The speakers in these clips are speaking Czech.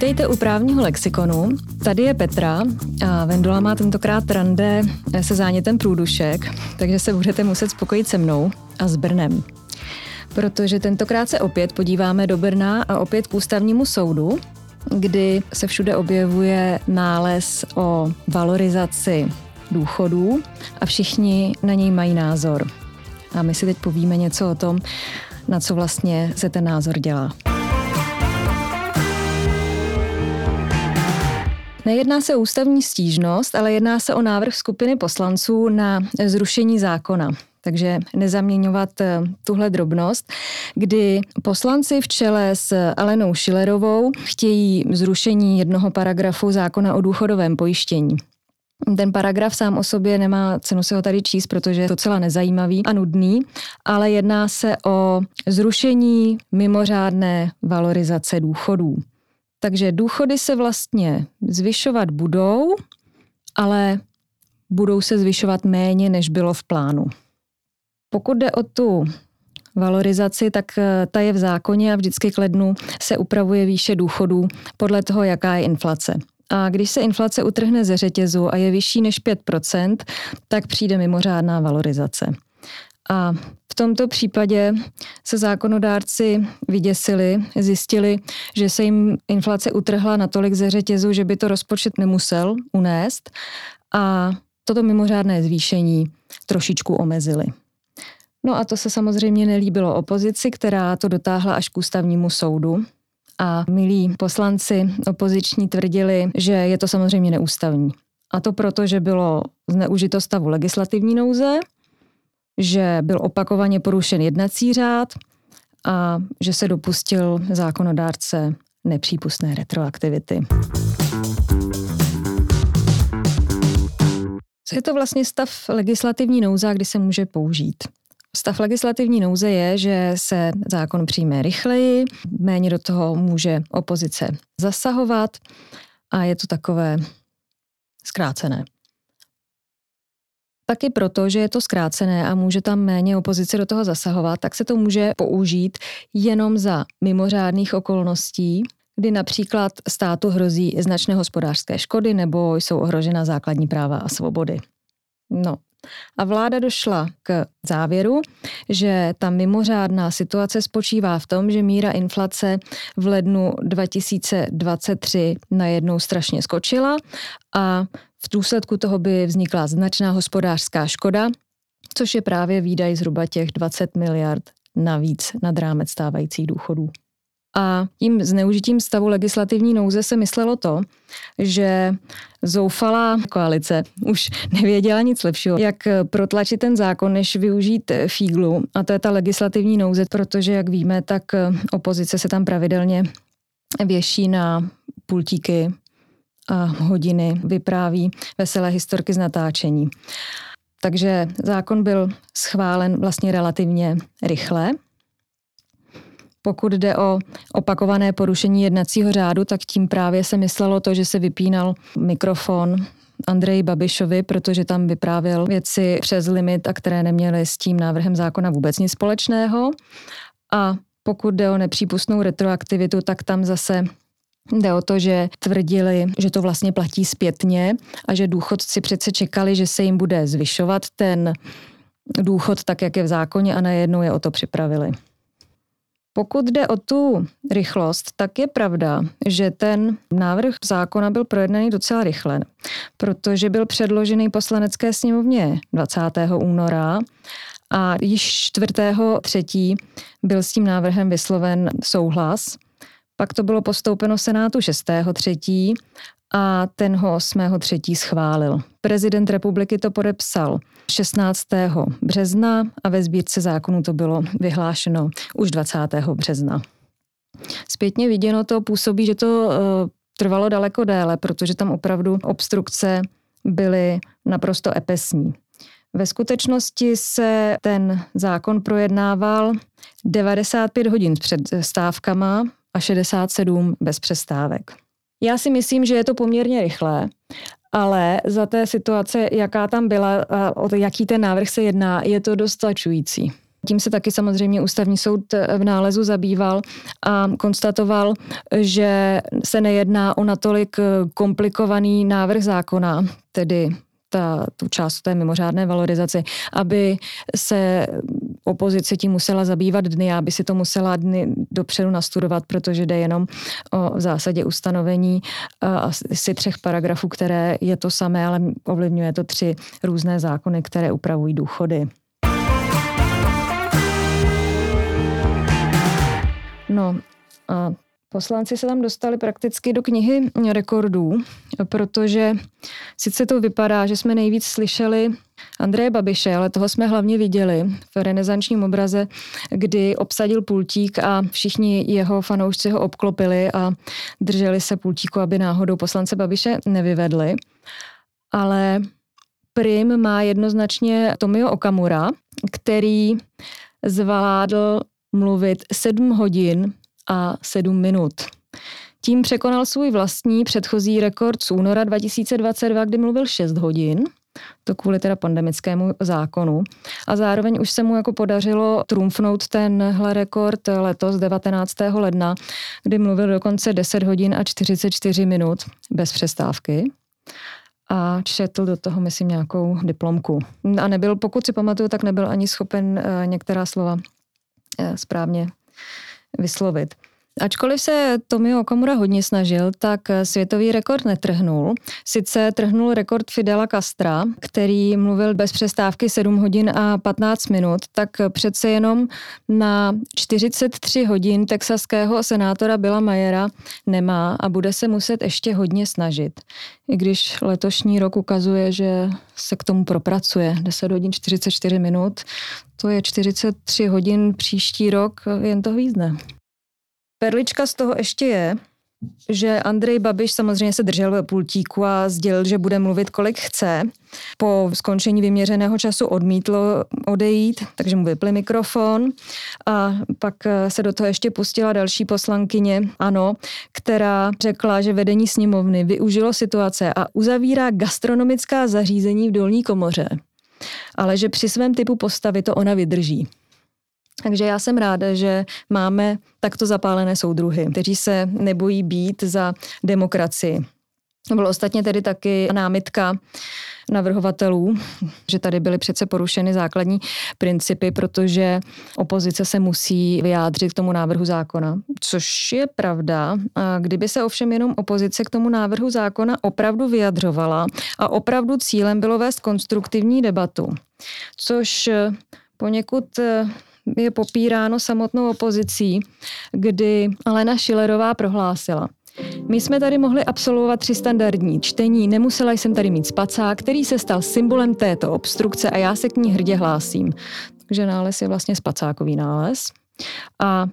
Vítejte u právního lexikonu. Tady je Petra a Vendula má tentokrát rande se zánětem průdušek, takže se budete muset spokojit se mnou a s Brnem. Protože tentokrát se opět podíváme do Brna a opět k ústavnímu soudu, kdy se všude objevuje nález o valorizaci důchodů a všichni na něj mají názor. A my si teď povíme něco o tom, na co vlastně se ten názor dělá. Nejedná se o ústavní stížnost, ale jedná se o návrh skupiny poslanců na zrušení zákona. Takže nezaměňovat eh, tuhle drobnost, kdy poslanci v čele s Alenou Šilerovou chtějí zrušení jednoho paragrafu zákona o důchodovém pojištění. Ten paragraf sám o sobě nemá cenu se ho tady číst, protože je docela nezajímavý a nudný, ale jedná se o zrušení mimořádné valorizace důchodů. Takže důchody se vlastně zvyšovat budou, ale budou se zvyšovat méně, než bylo v plánu. Pokud jde o tu valorizaci, tak eh, ta je v zákoně a vždycky k lednu se upravuje výše důchodů podle toho, jaká je inflace. A když se inflace utrhne ze řetězu a je vyšší než 5%, tak přijde mimořádná valorizace. A v tomto případě se zákonodárci vyděsili, zjistili, že se jim inflace utrhla natolik ze řetězu, že by to rozpočet nemusel unést a toto mimořádné zvýšení trošičku omezili. No a to se samozřejmě nelíbilo opozici, která to dotáhla až k ústavnímu soudu. A milí poslanci opoziční tvrdili, že je to samozřejmě neústavní. A to proto, že bylo zneužito stavu legislativní nouze, že byl opakovaně porušen jednací řád a že se dopustil zákonodárce nepřípustné retroaktivity. Co je to vlastně stav legislativní nouze, kdy se může použít? Stav legislativní nouze je, že se zákon přijme rychleji, méně do toho může opozice zasahovat a je to takové zkrácené. Taky proto, že je to zkrácené a může tam méně opozice do toho zasahovat, tak se to může použít jenom za mimořádných okolností, kdy například státu hrozí značné hospodářské škody nebo jsou ohrožena základní práva a svobody. No, a vláda došla k závěru, že ta mimořádná situace spočívá v tom, že míra inflace v lednu 2023 najednou strašně skočila a v důsledku toho by vznikla značná hospodářská škoda, což je právě výdaj zhruba těch 20 miliard navíc nad rámec stávajících důchodů. A tím zneužitím stavu legislativní nouze se myslelo to, že zoufalá koalice už nevěděla nic lepšího, jak protlačit ten zákon, než využít fíglu. A to je ta legislativní nouze, protože, jak víme, tak opozice se tam pravidelně věší na pultíky a hodiny vypráví veselé historky z natáčení. Takže zákon byl schválen vlastně relativně rychle. Pokud jde o opakované porušení jednacího řádu, tak tím právě se myslelo to, že se vypínal mikrofon Andreji Babišovi, protože tam vyprávěl věci přes limit a které neměly s tím návrhem zákona vůbec nic společného. A pokud jde o nepřípustnou retroaktivitu, tak tam zase Jde o to, že tvrdili, že to vlastně platí zpětně a že důchodci přece čekali, že se jim bude zvyšovat ten důchod tak, jak je v zákoně a najednou je o to připravili. Pokud jde o tu rychlost, tak je pravda, že ten návrh zákona byl projednaný docela rychle, protože byl předložený poslanecké sněmovně 20. února a již 4. třetí byl s tím návrhem vysloven souhlas. Pak to bylo postoupeno Senátu 6. třetí a ten ho 8. třetí schválil. Prezident republiky to podepsal 16. března a ve sbírce zákonu to bylo vyhlášeno už 20. března. Zpětně viděno to působí, že to uh, trvalo daleko déle, protože tam opravdu obstrukce byly naprosto epesní. Ve skutečnosti se ten zákon projednával 95 hodin před stávkama a 67 bez přestávek. Já si myslím, že je to poměrně rychlé, ale za té situace, jaká tam byla a o jaký ten návrh se jedná, je to dostačující. Tím se taky samozřejmě ústavní soud v nálezu zabýval a konstatoval, že se nejedná o natolik komplikovaný návrh zákona, tedy ta, tu část té mimořádné valorizaci, aby se opozice tím musela zabývat dny, aby si to musela dny dopředu nastudovat, protože jde jenom o v zásadě ustanovení asi třech paragrafů, které je to samé, ale ovlivňuje to tři různé zákony, které upravují důchody. No a Poslanci se tam dostali prakticky do knihy rekordů, protože sice to vypadá, že jsme nejvíc slyšeli Andreje Babiše, ale toho jsme hlavně viděli v renesančním obraze, kdy obsadil pultík a všichni jeho fanoušci ho obklopili a drželi se pultíku, aby náhodou poslance Babiše nevyvedli. Ale prim má jednoznačně Tomio Okamura, který zvládl mluvit sedm hodin a 7 minut. Tím překonal svůj vlastní předchozí rekord z února 2022, kdy mluvil 6 hodin, to kvůli teda pandemickému zákonu. A zároveň už se mu jako podařilo trumfnout tenhle rekord letos 19. ledna, kdy mluvil dokonce 10 hodin a 44 minut bez přestávky a četl do toho, myslím, nějakou diplomku. A nebyl, pokud si pamatuju, tak nebyl ani schopen uh, některá slova uh, správně vyslovit. Ačkoliv se Tomio Okamura hodně snažil, tak světový rekord netrhnul. Sice trhnul rekord Fidela Castra, který mluvil bez přestávky 7 hodin a 15 minut, tak přece jenom na 43 hodin texaského senátora Billa Mayera nemá a bude se muset ještě hodně snažit. I když letošní rok ukazuje, že se k tomu propracuje. 10 hodin 44 minut, to je 43 hodin příští rok, jen to hvízdne. Perlička z toho ještě je, že Andrej Babiš samozřejmě se držel ve pultíku a sdělil, že bude mluvit, kolik chce. Po skončení vyměřeného času odmítlo odejít, takže mu vypli mikrofon a pak se do toho ještě pustila další poslankyně, ano, která řekla, že vedení sněmovny využilo situace a uzavírá gastronomická zařízení v dolní komoře, ale že při svém typu postavy to ona vydrží. Takže já jsem ráda, že máme takto zapálené soudruhy, kteří se nebojí být za demokracii. Bylo ostatně tedy taky námitka navrhovatelů, že tady byly přece porušeny základní principy, protože opozice se musí vyjádřit k tomu návrhu zákona, což je pravda. A kdyby se ovšem jenom opozice k tomu návrhu zákona opravdu vyjadřovala a opravdu cílem bylo vést konstruktivní debatu, což poněkud je popíráno samotnou opozicí, kdy Alena Šilerová prohlásila. My jsme tady mohli absolvovat tři standardní čtení, nemusela jsem tady mít spacák, který se stal symbolem této obstrukce a já se k ní hrdě hlásím. Takže nález je vlastně spacákový nález. A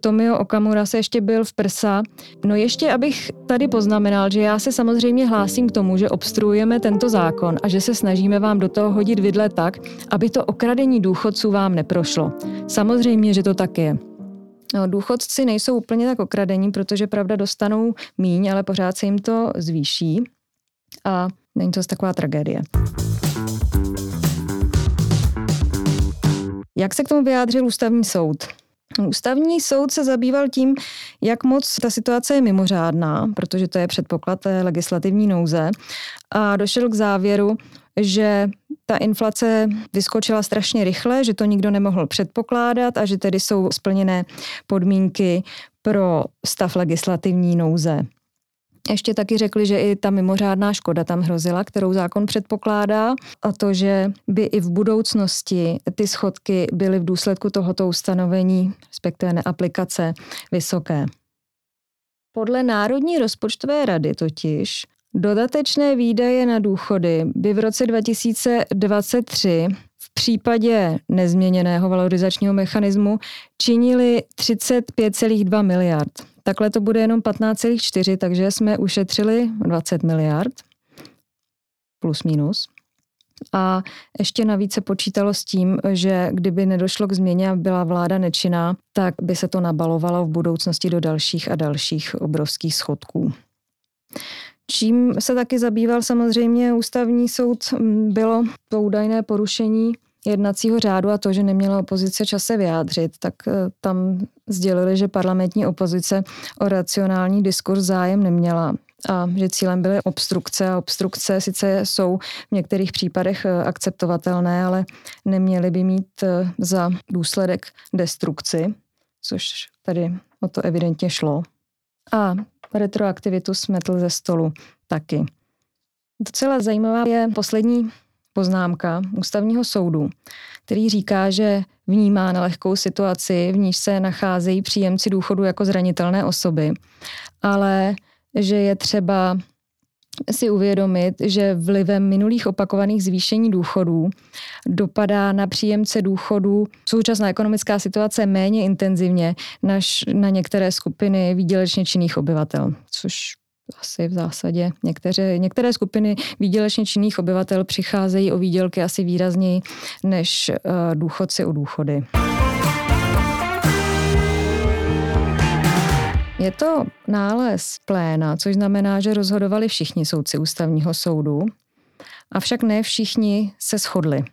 Tomio Okamura se ještě byl v prsa. No ještě, abych tady poznamenal, že já se samozřejmě hlásím k tomu, že obstruujeme tento zákon a že se snažíme vám do toho hodit vidle tak, aby to okradení důchodců vám neprošlo. Samozřejmě, že to tak je. No, důchodci nejsou úplně tak okradení, protože pravda dostanou míň, ale pořád se jim to zvýší a není to taková tragédie. Jak se k tomu vyjádřil ústavní soud? Ústavní soud se zabýval tím, jak moc ta situace je mimořádná, protože to je předpoklad té legislativní nouze, a došel k závěru, že ta inflace vyskočila strašně rychle, že to nikdo nemohl předpokládat a že tedy jsou splněné podmínky pro stav legislativní nouze. Ještě taky řekli, že i ta mimořádná škoda tam hrozila, kterou zákon předpokládá, a to, že by i v budoucnosti ty schodky byly v důsledku tohoto ustanovení, respektive neaplikace, vysoké. Podle Národní rozpočtové rady totiž dodatečné výdaje na důchody by v roce 2023 v případě nezměněného valorizačního mechanismu činily 35,2 miliard. Takhle to bude jenom 15,4, takže jsme ušetřili 20 miliard plus minus. A ještě navíc se počítalo s tím, že kdyby nedošlo k změně a byla vláda nečinná, tak by se to nabalovalo v budoucnosti do dalších a dalších obrovských schodků. Čím se taky zabýval samozřejmě ústavní soud, bylo to údajné porušení jednacího řádu a to, že neměla opozice čas se vyjádřit, tak eh, tam sdělili, že parlamentní opozice o racionální diskurs zájem neměla a že cílem byly obstrukce a obstrukce sice jsou v některých případech eh, akceptovatelné, ale neměly by mít eh, za důsledek destrukci, což tady o to evidentně šlo. A retroaktivitu smetl ze stolu taky. Docela zajímavá je poslední poznámka ústavního soudu, který říká, že vnímá na lehkou situaci, v níž se nacházejí příjemci důchodu jako zranitelné osoby, ale že je třeba si uvědomit, že vlivem minulých opakovaných zvýšení důchodů dopadá na příjemce důchodů současná ekonomická situace méně intenzivně než na některé skupiny výdělečně činných obyvatel, což asi v zásadě některé, některé skupiny výdělečně činných obyvatel přicházejí o výdělky asi výrazněji než uh, důchodci o důchody. Je to nález pléna, což znamená, že rozhodovali všichni soudci ústavního soudu, avšak ne všichni se shodli.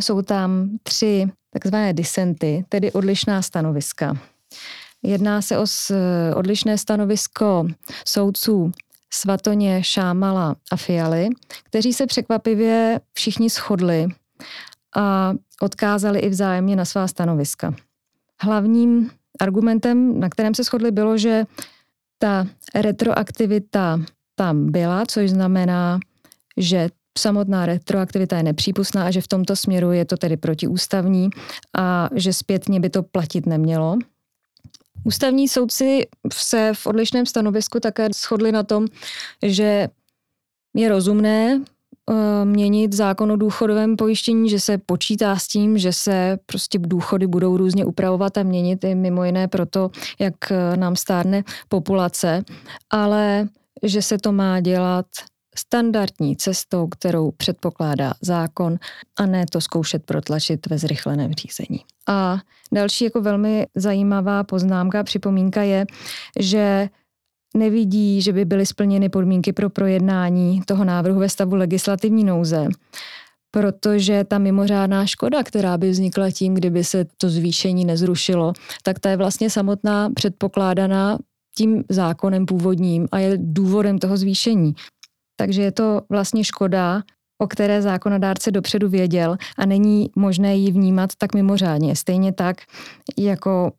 Jsou tam tři takzvané disenty, tedy odlišná stanoviska. Jedná se o odlišné stanovisko soudců Svatoně, Šámala a Fialy, kteří se překvapivě všichni shodli a odkázali i vzájemně na svá stanoviska. Hlavním argumentem, na kterém se shodli, bylo, že ta retroaktivita tam byla, což znamená, že samotná retroaktivita je nepřípustná a že v tomto směru je to tedy protiústavní a že zpětně by to platit nemělo. Ústavní soudci se v odlišném stanovisku také shodli na tom, že je rozumné měnit zákon o důchodovém pojištění, že se počítá s tím, že se prostě důchody budou různě upravovat a měnit i mimo jiné proto, jak uh, nám stárne populace, ale že se to má dělat standardní cestou, kterou předpokládá zákon a ne to zkoušet protlačit ve zrychleném řízení. A další jako velmi zajímavá poznámka, připomínka je, že nevidí, že by byly splněny podmínky pro projednání toho návrhu ve stavu legislativní nouze, protože ta mimořádná škoda, která by vznikla tím, kdyby se to zvýšení nezrušilo, tak ta je vlastně samotná předpokládaná tím zákonem původním a je důvodem toho zvýšení. Takže je to vlastně škoda, o které zákonodárce dopředu věděl a není možné ji vnímat tak mimořádně. Stejně tak jako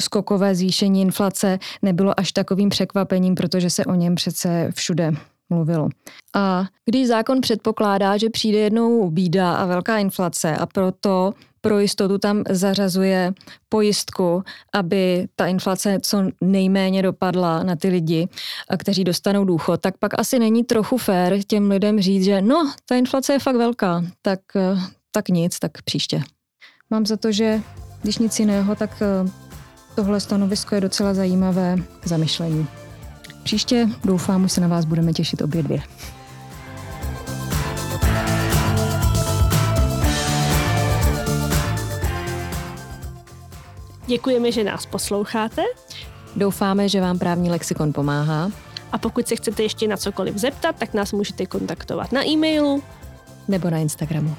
skokové zvýšení inflace nebylo až takovým překvapením, protože se o něm přece všude mluvilo. A když zákon předpokládá, že přijde jednou bída a velká inflace a proto pro jistotu tam zařazuje pojistku, aby ta inflace co nejméně dopadla na ty lidi, kteří dostanou důchod, tak pak asi není trochu fér těm lidem říct, že no, ta inflace je fakt velká, tak, tak nic, tak příště. Mám za to, že když nic jiného, tak tohle stanovisko je docela zajímavé k zamyšlení. Příště doufám, že se na vás budeme těšit obě dvě. Děkujeme, že nás posloucháte. Doufáme, že vám právní lexikon pomáhá. A pokud se chcete ještě na cokoliv zeptat, tak nás můžete kontaktovat na e-mailu nebo na Instagramu.